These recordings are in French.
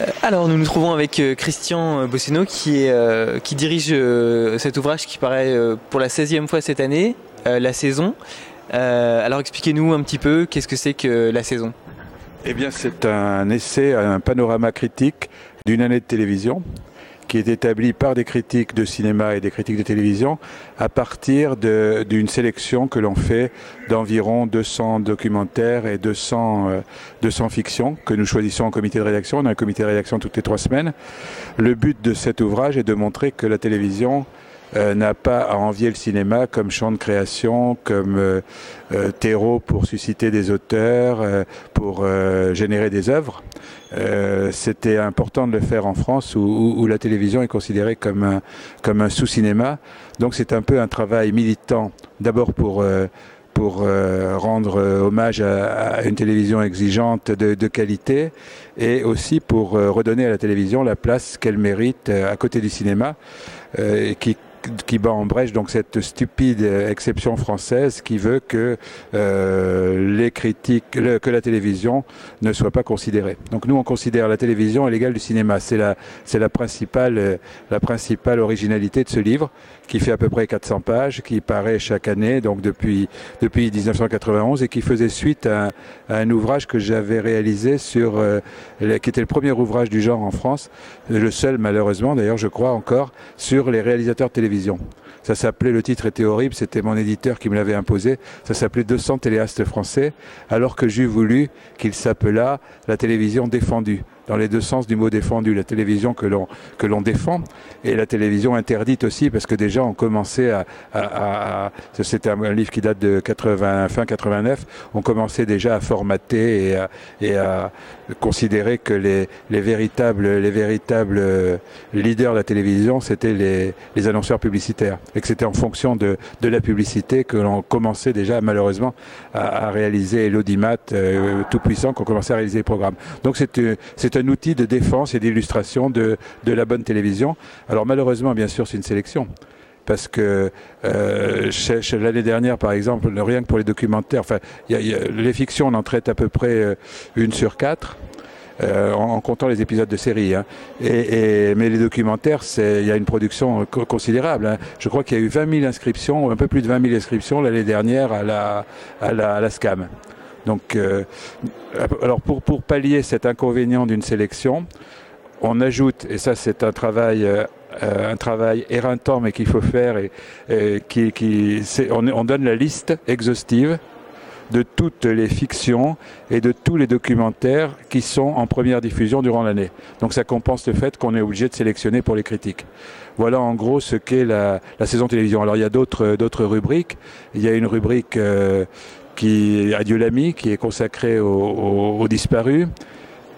Euh, alors nous nous trouvons avec euh, Christian euh, Bosseno qui, dirige cet ouvrage qui paraît pour la 16e fois cette année, La Saison. alors expliquez-nous un petit peu qu'est-ce que c'est que La Saison Eh bien c'est un essai, un panorama critique d'une année de télévision qui est établi par des critiques de cinéma et des critiques de télévision à partir d'une sélection que l'on fait d'environ 200 documentaires et 200, 200 euh, fictions que nous choisissons en comité de rédaction. On a un comité de rédaction toutes les trois semaines. Le but de cet ouvrage est de montrer que la télévision euh, n'a pas à envier le cinéma comme champ de création, comme euh, euh, terreau pour susciter des auteurs, pour générer des œuvres. C'était important de le faire en France où, où, la télévision est considérée comme un, comme un sous-cinéma. Donc c'est un peu un travail militant, d'abord pour pour rendre hommage à, une télévision exigeante de, de, qualité et aussi pour redonner à la télévision la place qu'elle mérite à côté du cinéma, qui qui bat en brèche donc cette stupide exception française qui veut que euh, les critiques, que la télévision ne soit pas considérée. Donc nous on considère la télévision à l'égal du cinéma. C'est la, c'est la principale, la principale originalité de ce livre qui fait à peu près 400 pages, qui paraît chaque année, donc depuis depuis 1991 et qui faisait suite à, un ouvrage que j'avais réalisé sur, euh, qui était le premier ouvrage du genre en France, le seul malheureusement d'ailleurs je crois encore sur les réalisateurs télévisés ça s'appelait, le titre était horrible, c'était mon éditeur qui me l'avait imposé. Ça s'appelait 200 téléastes français, alors que j'ai voulu qu'il s'appelât la télévision défendue dans les deux sens du mot défendu, la télévision que l'on que l'on défend et la télévision interdite aussi parce que déjà on commençait à, c'était un livre qui date de 80 fin 89, on commençait déjà à formater et à, considérer que les, les véritables les véritables leaders de la télévision c'était les, annonceurs publicitaires et que c'était en fonction de, de la publicité que l'on commençait déjà malheureusement à, réaliser l'audimat euh, tout puissant qu'on commençait à réaliser les programmes. Donc c'est c'est un outil de défense et d'illustration de, la bonne télévision. Alors malheureusement, bien sûr, c'est une sélection parce que euh, l'année dernière, par exemple, rien que pour les documentaires, enfin, les fictions, on en traite à peu près euh, une sur quatre. Euh, en, comptant les épisodes de série. Hein. Mais les documentaires, il y a une production considérable. Hein. Je crois qu'il y a eu 20 000 inscriptions, un peu plus de 20 000 inscriptions l'année dernière à la SCAM. Donc, euh, alors pour, pour pallier cet inconvénient d'une sélection, on ajoute, et ça c'est un travail, euh, un travail éreintant mais qu'il faut faire, et, qui, qui on, on donne la liste exhaustive de toutes les fictions et de tous les documentaires qui sont en première diffusion durant l'année. Donc ça compense le fait qu'on est obligé de sélectionner pour les critiques. Voilà en gros ce qu'est la, la, saison télévision. Alors il y a d'autres d'autres rubriques. Il y a une rubrique euh, qui Adieu l'ami, qui est consacré aux, disparus.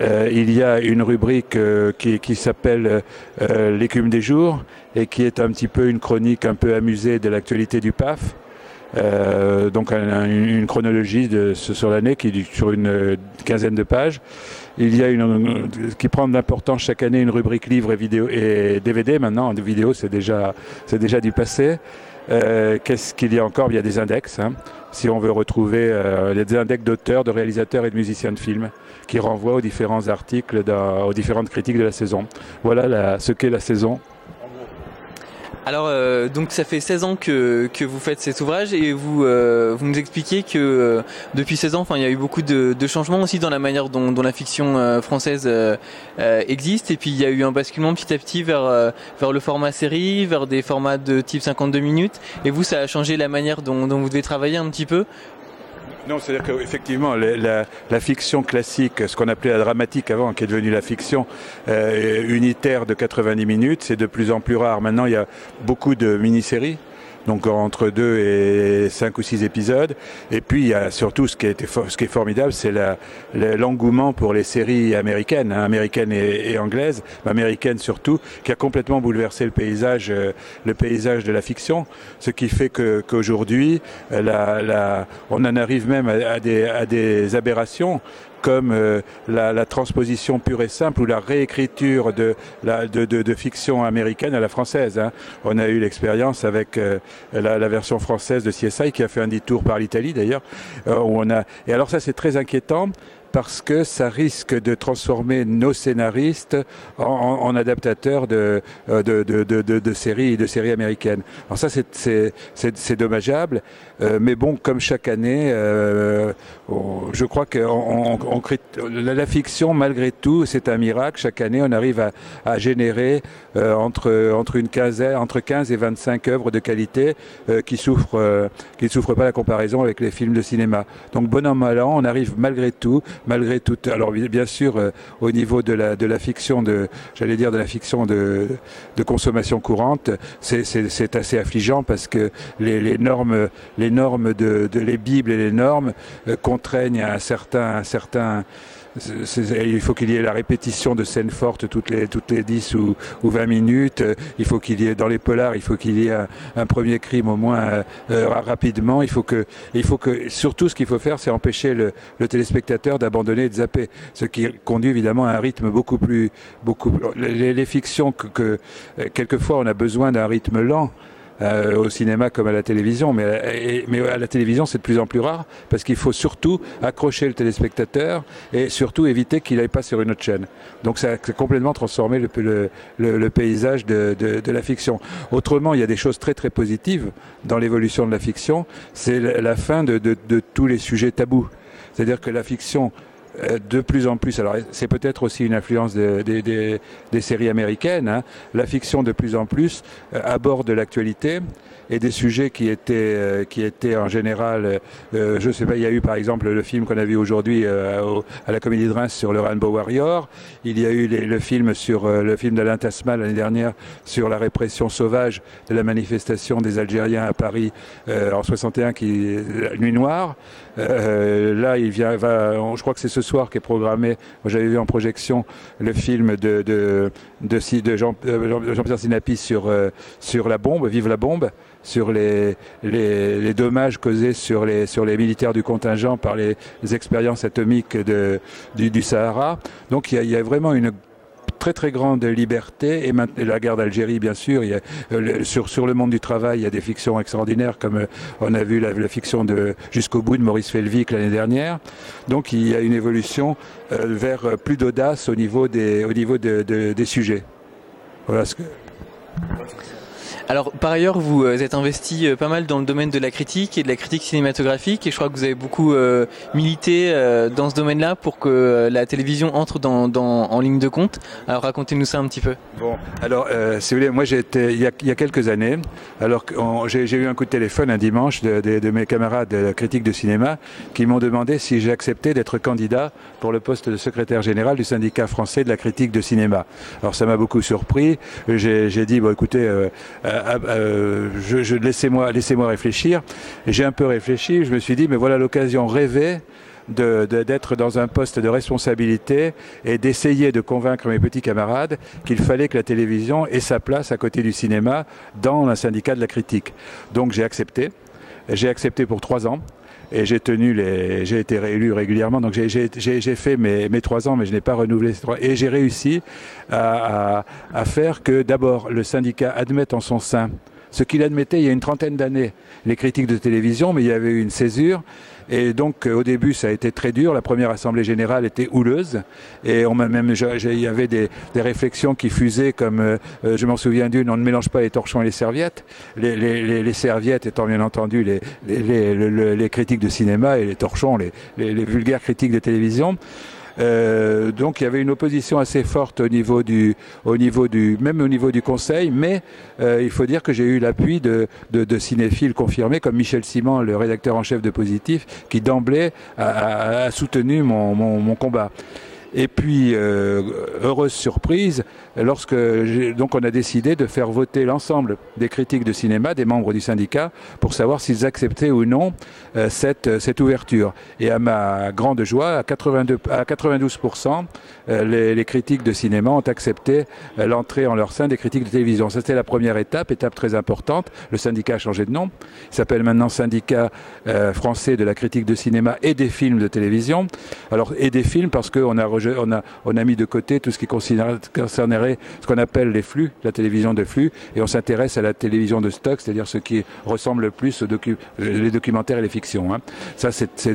Euh, il y a une rubrique euh, qui, qui s'appelle euh, l'écume des jours et qui est un petit peu une chronique un peu amusée de l'actualité du PAF. Donc un, une chronologie sur l'année qui est sur une quinzaine de pages. Il y a une qui prend de l'importance chaque année une rubrique livre et vidéo et DVD maintenant. Vidéo c'est déjà c'est déjà du passé. Euh, Qu'est-ce qu'il y a encore? Il y a des index. Hein, si on veut retrouver euh, des index d'auteurs, de réalisateurs et de musiciens de films qui renvoient aux différents articles, aux différentes critiques de la saison. Voilà ce qu'est la saison alors, euh, donc ça fait 16 ans que, que vous faites cet ouvrage et vous, euh, vous nous expliquez que euh, depuis 16 ans, il y a eu beaucoup de, de, changements aussi dans la manière dont, dont la fiction euh, française euh, existe. Et puis il y a eu un basculement petit à petit vers, vers le format série, vers des formats de type 52 minutes. Et vous, ça a changé la manière dont, dont vous devez travailler un petit peu non, c'est-à-dire qu'effectivement, la, fiction classique, ce qu'on appelait la dramatique avant, qui est devenue la fiction euh, unitaire de 90 minutes, c'est de plus en plus rare. Maintenant, il y a beaucoup de mini-séries donc entre deux et cinq ou six épisodes. Et puis surtout ce qui, est formidable, c'est l'engouement pour les séries américaines, hein, américaines et, anglaises, américaines surtout, qui a complètement bouleversé le paysage, euh, le paysage de la fiction, ce qui fait qu'aujourd'hui, la, on en arrive même à des aberrations comme euh, la, la, transposition pure et simple ou la réécriture de, la, de, de, de fiction américaine à la française. Hein. On a eu l'expérience avec euh, la, la, version française de CSI qui a fait un détour par l'Italie d'ailleurs. Euh, on a et alors ça c'est très inquiétant parce que ça risque de transformer nos scénaristes en, adaptateurs de, de, de, de, séries de séries américaines. Alors ça, c'est dommageable, mais bon, comme chaque année, je crois que on, la, fiction, malgré tout, c'est un miracle. Chaque année, on arrive à, à générer entre, entre, une quinzaine, entre 15 et 25 œuvres de qualité qui souffrent, qui ne souffrent pas la comparaison avec les films de cinéma. Donc, bon an, mal an, on arrive malgré tout, malgré tout. Alors bien sûr, euh, au niveau de la de la fiction de, j'allais dire de la fiction de de consommation courante, c'est assez affligeant parce que les, normes les normes de, de les bibles et les normes euh, contraignent un certain un certain il faut qu'il y ait la répétition de scènes fortes toutes les toutes les 10 ou, ou 20 minutes. Il faut qu'il y ait dans les polars, il faut qu'il y ait un, premier crime au moins euh, rapidement. Il faut que il faut que surtout ce qu'il faut faire, c'est empêcher le, le téléspectateur d'abandonner et de zapper, ce qui conduit évidemment à un rythme beaucoup plus beaucoup les, les fictions que, que quelquefois on a besoin d'un rythme lent. Euh, au cinéma comme à la télévision. Mais, mais à la télévision, c'est de plus en plus rare parce qu'il faut surtout accrocher le téléspectateur et surtout éviter qu'il n'aille pas sur une autre chaîne. Donc ça a complètement transformé le, le, le, paysage de, de, de, la fiction. Autrement, il y a des choses très très positives dans l'évolution de la fiction. C'est la fin de, de tous les sujets tabous. C'est-à-dire que la fiction de plus en plus, alors c'est peut-être aussi une influence des séries américaines, hein, la fiction de plus en plus euh, aborde l'actualité et des sujets qui étaient euh, qui étaient en général, euh, je sais pas, il y a eu par exemple le film qu'on a vu aujourd'hui euh, à la Comédie de Reims sur le Rainbow Warrior. Il y a eu le film sur le film d'Alain Tasman l'année dernière sur la répression sauvage de la manifestation des Algériens à Paris en 61 qui la Nuit Noire. là, il vient, va, je crois que c'est ce soir qui est programmé. J'avais vu en projection le film de de de, Jean, Jean-Pierre Sinapi sur sur la bombe, Vive la bombe sur les, les, dommages causés sur les, sur les militaires du contingent par les, expériences atomiques du, Sahara. Donc il y a vraiment une très très grande liberté. Et, la guerre d'Algérie bien sûr euh, sur sur le monde du travail il y a des fictions extraordinaires comme euh, on a vu la, fiction de jusqu'au bout de Maurice Felvic l'année dernière. Donc il y a une évolution euh, vers plus d'audace au niveau des au niveau de, de, des sujets. Voilà ce que alors par ailleurs, vous euh, êtes investi euh, pas mal dans le domaine de la critique et de la critique cinématographique et je crois que vous avez beaucoup euh, milité dans ce domaine-là pour que la télévision entre dans, dans, en ligne de compte. Alors racontez-nous ça un petit peu. Bon, alors si vous voulez, moi j'ai été il y, a, il y a quelques années, alors j'ai eu un coup de téléphone un dimanche de, de, mes camarades de critique de cinéma qui m'ont demandé si j'ai accepté d'être candidat pour le poste de secrétaire général du syndicat français de la critique de cinéma. Alors ça m'a beaucoup surpris. J'ai dit bon écoutez euh, euh, je, je laissez-moi laissez-moi réfléchir. J'ai un peu réfléchi. Je me suis dit, mais voilà l'occasion rêvée d'être dans un poste de responsabilité et d'essayer de convaincre mes petits camarades qu'il fallait que la télévision ait sa place à côté du cinéma dans un syndicat de la critique. Donc j'ai accepté. J'ai accepté pour trois ans et j'ai tenu les, j'ai été réélu régulièrement. Donc j'ai fait mes, trois ans, mais je n'ai pas renouvelé ces trois. Et j'ai réussi à faire que d'abord le syndicat admette en son sein ce qu'il admettait il y a une trentaine d'années, les critiques de télévision, mais il y avait eu une césure. Et donc euh, au début ça a été très dur. La première assemblée générale était houleuse et on m'a même il y avait des, des, réflexions qui fusaient comme euh, euh, je m'en souviens d'une on ne mélange pas les torchons et les serviettes. Les, les, les serviettes étant bien entendu les, les, critiques de cinéma et les torchons les, vulgaires critiques de télévision. Euh, donc il y avait une opposition assez forte au niveau du, au niveau du, même au niveau du Conseil, mais euh, il faut dire que j'ai eu l'appui de, de, cinéphiles confirmés comme Michel Simon, le rédacteur en chef de Positif, qui d'emblée a, soutenu mon, mon combat. Et puis, euh, heureuse surprise, lorsque donc on a décidé de faire voter l'ensemble des critiques de cinéma, des membres du syndicat, pour savoir s'ils acceptaient ou non euh, cette, cette ouverture. Et à ma grande joie, à, 82, à 92%, euh, les, critiques de cinéma ont accepté euh, l'entrée en leur sein des critiques de télévision. C'était la première étape, étape très importante. Le syndicat a changé de nom. Il s'appelle maintenant syndicat euh, français de la critique de cinéma et des films de télévision. Alors, et des films parce qu'on a on a, mis de côté tout ce qui concernerait ce qu'on appelle les flux, la télévision de flux, et on s'intéresse à la télévision de stock, c'est-à-dire ce qui ressemble le plus aux documentaires et les fictions. Hein. Ça, c'est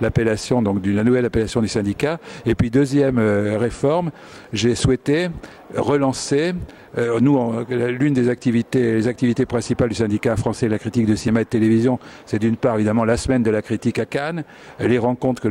l'appellation, donc la nouvelle appellation du syndicat. Et puis deuxième euh, réforme, j'ai souhaité relancer euh, nous, l'une des activités, les activités principales du syndicat français de la critique de cinéma et de télévision, c'est d'une part évidemment la semaine de la critique à Cannes, les rencontres que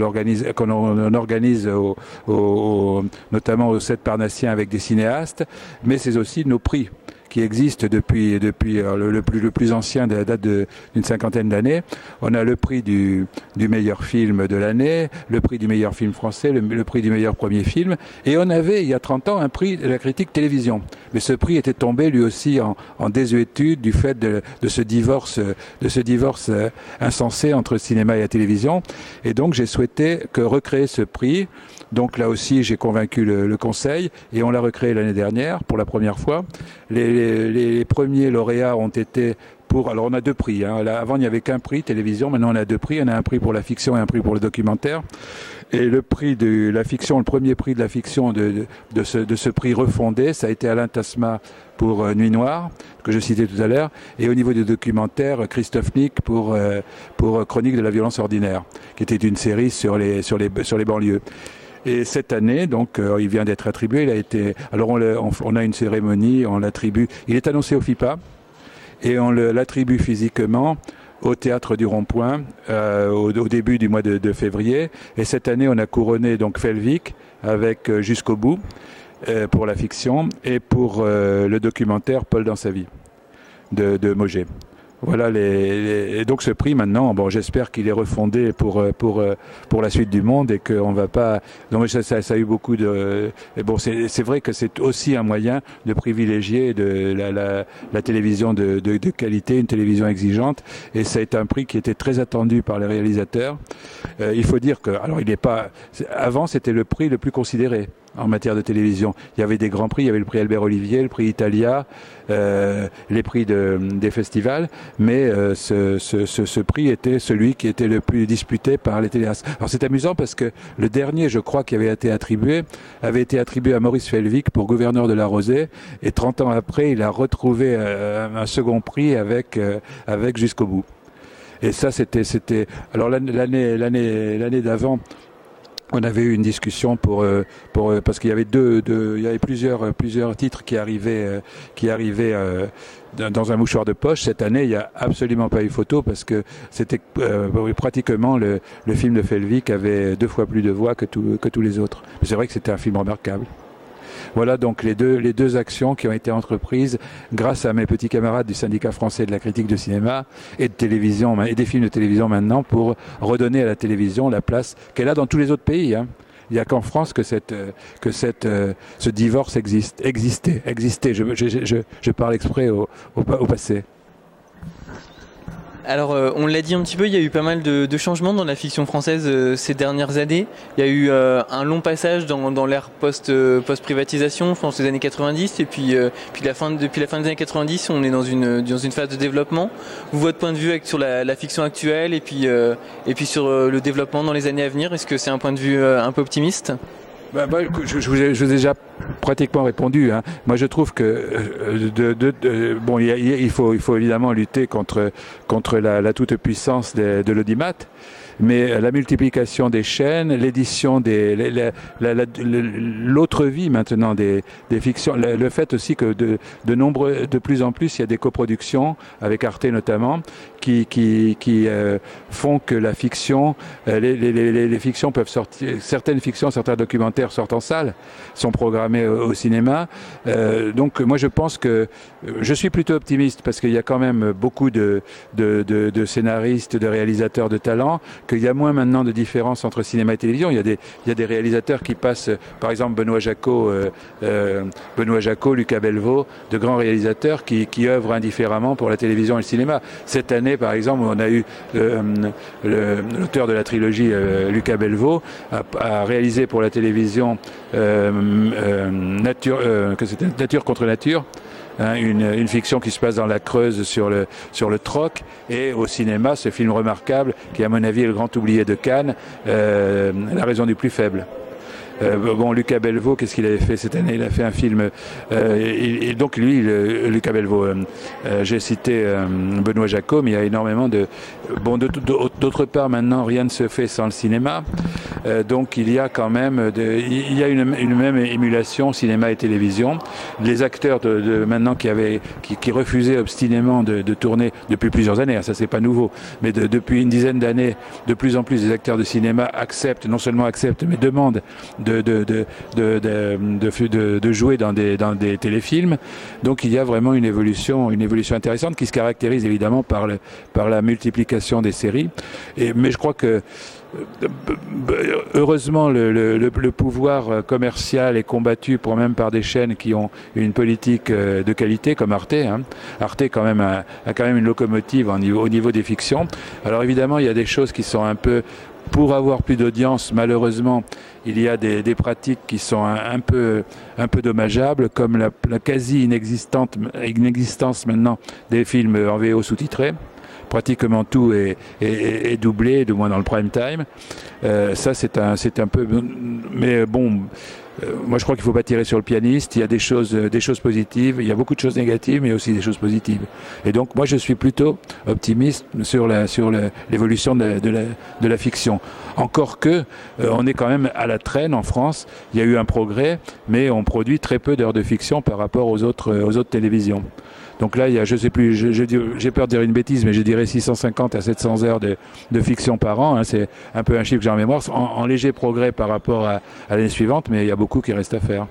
qu'on organise au, notamment au 7 Parnassien avec des cinéastes, mais c'est aussi nos prix qui existe depuis, depuis euh, le, plus, le plus ancien de la date d'une cinquantaine d'années. On a le prix du, du meilleur film de l'année, le prix du meilleur film français, le, prix du meilleur premier film, et on avait il y a 30 ans un prix de la critique télévision. Mais ce prix était tombé lui aussi en, en désuétude du fait de, de, ce divorce, de ce divorce euh, insensé entre cinéma et la télévision. Et donc j'ai souhaité que recréer ce prix. Donc là aussi, j'ai convaincu le, le, Conseil et on l'a recréé l'année dernière pour la première fois. Les, les, premiers lauréats ont été pour. Alors on a deux prix. Hein. avant il n'y avait qu'un prix télévision. Maintenant on a deux prix. On a un prix pour la fiction et un prix pour le documentaire. Et le prix de la fiction, le premier prix de la fiction de, ce, prix refondé, ça a été Alain Tasma pour euh, Nuit Noire, que je citais tout à l'heure, et au niveau du documentaire, Christophe Nick pour, euh, pour Chronique de la violence ordinaire, qui était une série sur les banlieues. Et cette année, donc, euh, il vient d'être attribué. Il a été. Alors, on, on a une cérémonie, on l'attribue. Il est annoncé au FIPA et on l'attribue physiquement au théâtre du Rond-Point euh, au, début du mois de, février. Et cette année, on a couronné donc Felvik avec euh, Jusqu'au bout pour la fiction et pour le documentaire Paul dans sa vie de, de Moget. Voilà les, et donc ce prix maintenant, bon, j'espère qu'il est refondé pour euh, pour euh, pour la suite du monde et qu'on va pas. Donc ça, ça, ça, a eu beaucoup de. Et bon, c'est vrai que c'est aussi un moyen de privilégier de la, la, la télévision de, de, qualité, une télévision exigeante, et ça été un prix qui était très attendu par les réalisateurs. Euh, il faut dire que alors il n'est pas. Avant, c'était le prix le plus considéré en matière de télévision. Il y avait des grands prix, il y avait le prix Albert Olivier, le prix Italia, euh, les prix de, des festivals, mais euh, ce, ce, ce, prix était celui qui était le plus disputé par les téléastes. Alors c'est amusant parce que le dernier, je crois, qui avait été attribué, avait été attribué à Maurice Felvic pour gouverneur de la Rosée, et 30 ans après, il a retrouvé euh, un second prix avec, euh, avec jusqu'au bout. Et ça, c'était, c'était. Alors l'année, l'année, l'année d'avant, on avait eu une discussion pour euh, euh, parce qu'il y avait deux, deux, il y avait plusieurs plusieurs titres qui arrivaient euh, qui arrivaient dans un mouchoir de poche. Cette année, il n'y a absolument pas eu photo parce que c'était pratiquement le, film de Felvik avait deux fois plus de voix que, tout, que tous les autres. C'est vrai que c'était un film remarquable. Voilà donc les deux, les deux actions qui ont été entreprises grâce à mes petits camarades du syndicat français de la critique de cinéma et de télévision et des films de télévision maintenant pour redonner à la télévision la place qu'elle a dans tous les autres pays. Hein. Il n'y a qu'en France que cette que cette euh, ce divorce existe existait existait. Je, parle exprès au, au passé. Alors, euh, on l'a dit un petit peu, il y a eu pas mal de, de changements dans la fiction française euh, ces dernières années. Il y a eu euh, un long passage dans, dans l'ère post, post-privatisation, je pense les années 90, et puis, puis la fin, depuis la fin des années 90, on est dans une, dans une phase de développement. Vous, votre point de vue sur la, la fiction actuelle et puis, et puis sur le développement dans les années à venir, est-ce que c'est un point de vue un peu optimiste? Bah, je, je, vous ai, je, vous ai, déjà pratiquement répondu. Hein. Moi, je trouve que euh, de, de, bon, il, il, faut, il faut évidemment lutter contre contre la, la toute puissance de, de l'audimat mais la multiplication des chaînes, l'édition des, l'autre vie maintenant des, des fictions, le, fait aussi que de, de nombreux, de plus en plus, il y a des coproductions avec Arte notamment, qui, qui, qui euh, font que la fiction, euh, les, les, les, les, fictions peuvent sortir, certaines fictions, certains documentaires sortent en salle, sont programmés au, au cinéma. Euh, donc moi je pense que je suis plutôt optimiste parce qu'il y a quand même beaucoup de, de, de, de scénaristes, de réalisateurs de talent qu'il y a moins maintenant de différence entre cinéma et télévision. Il y a des, il y a des réalisateurs qui passent, par exemple Benoît Jacot, euh, euh, Benoît Jacot, Lucas Belvaux, de grands réalisateurs qui, qui œuvrent indifféremment pour la télévision et le cinéma. Cette année, par exemple, on a eu euh, l'auteur de la trilogie, euh, Lucas Belvaux, a, a, réalisé pour la télévision nature, que Nature contre Nature hein, une, une, fiction qui se passe dans la Creuse sur le, sur le troc, et au cinéma, ce film remarquable, qui à mon avis est le grand oublié de Cannes, euh, La raison du plus faible. Bon, Lucas Belvaux, qu'est-ce qu'il avait fait cette année? Il a fait un film. et, donc lui, Lucas Belvaux, j'ai cité Benoît Jacob, mais il y a énormément de. Bon, d'autre part, maintenant, rien ne se fait sans le cinéma. donc il y a quand même, de, il y a une, même émulation cinéma et télévision. Les acteurs de, de maintenant qui avaient, qui, qui refusaient obstinément de, de, tourner depuis plusieurs années, hein, ça c'est pas nouveau, mais depuis une dizaine d'années, de plus en plus des acteurs de cinéma acceptent, non seulement acceptent, mais demandent de, de, de, de, jouer dans des, dans des téléfilms. Donc il y a vraiment une évolution, une évolution intéressante qui se caractérise évidemment par, le, par la multiplication des séries. Et, mais je crois que heureusement, le, le, pouvoir commercial est combattu pour même par des chaînes qui ont une politique euh, de qualité comme Arte. Hein. Arte quand même a, quand même une locomotive au niveau des fictions. Alors évidemment, il y a des choses qui sont un peu pour avoir plus d'audience, malheureusement, il y a des, pratiques qui sont un, peu, dommageables, comme la, quasi inexistante, inexistence maintenant des films en VO sous-titrés pratiquement tout est, doublé, du moins dans le prime time. Euh, ça, c'est un, c'est un peu, mais bon. Euh, moi, je crois qu'il ne faut pas tirer sur le pianiste. Il y a des choses, des choses positives. Il y a beaucoup de choses négatives, mais aussi des choses positives. Et donc, moi, je suis plutôt optimiste sur la, sur l'évolution de, de, la, de la fiction. Encore que, euh, on est quand même à la traîne en France. Il y a eu un progrès, mais on produit très peu d'heures de fiction par rapport aux autres, aux autres télévisions. Donc là, il y a, je sais plus, j'ai peur de dire une bêtise, mais je dirais 650 à 700 heures de, de fiction par an. Hein, c'est un peu un chiffre que j'ai en mémoire, en, léger progrès par rapport à, à l'année suivante, mais il y a beaucoup qui reste à faire.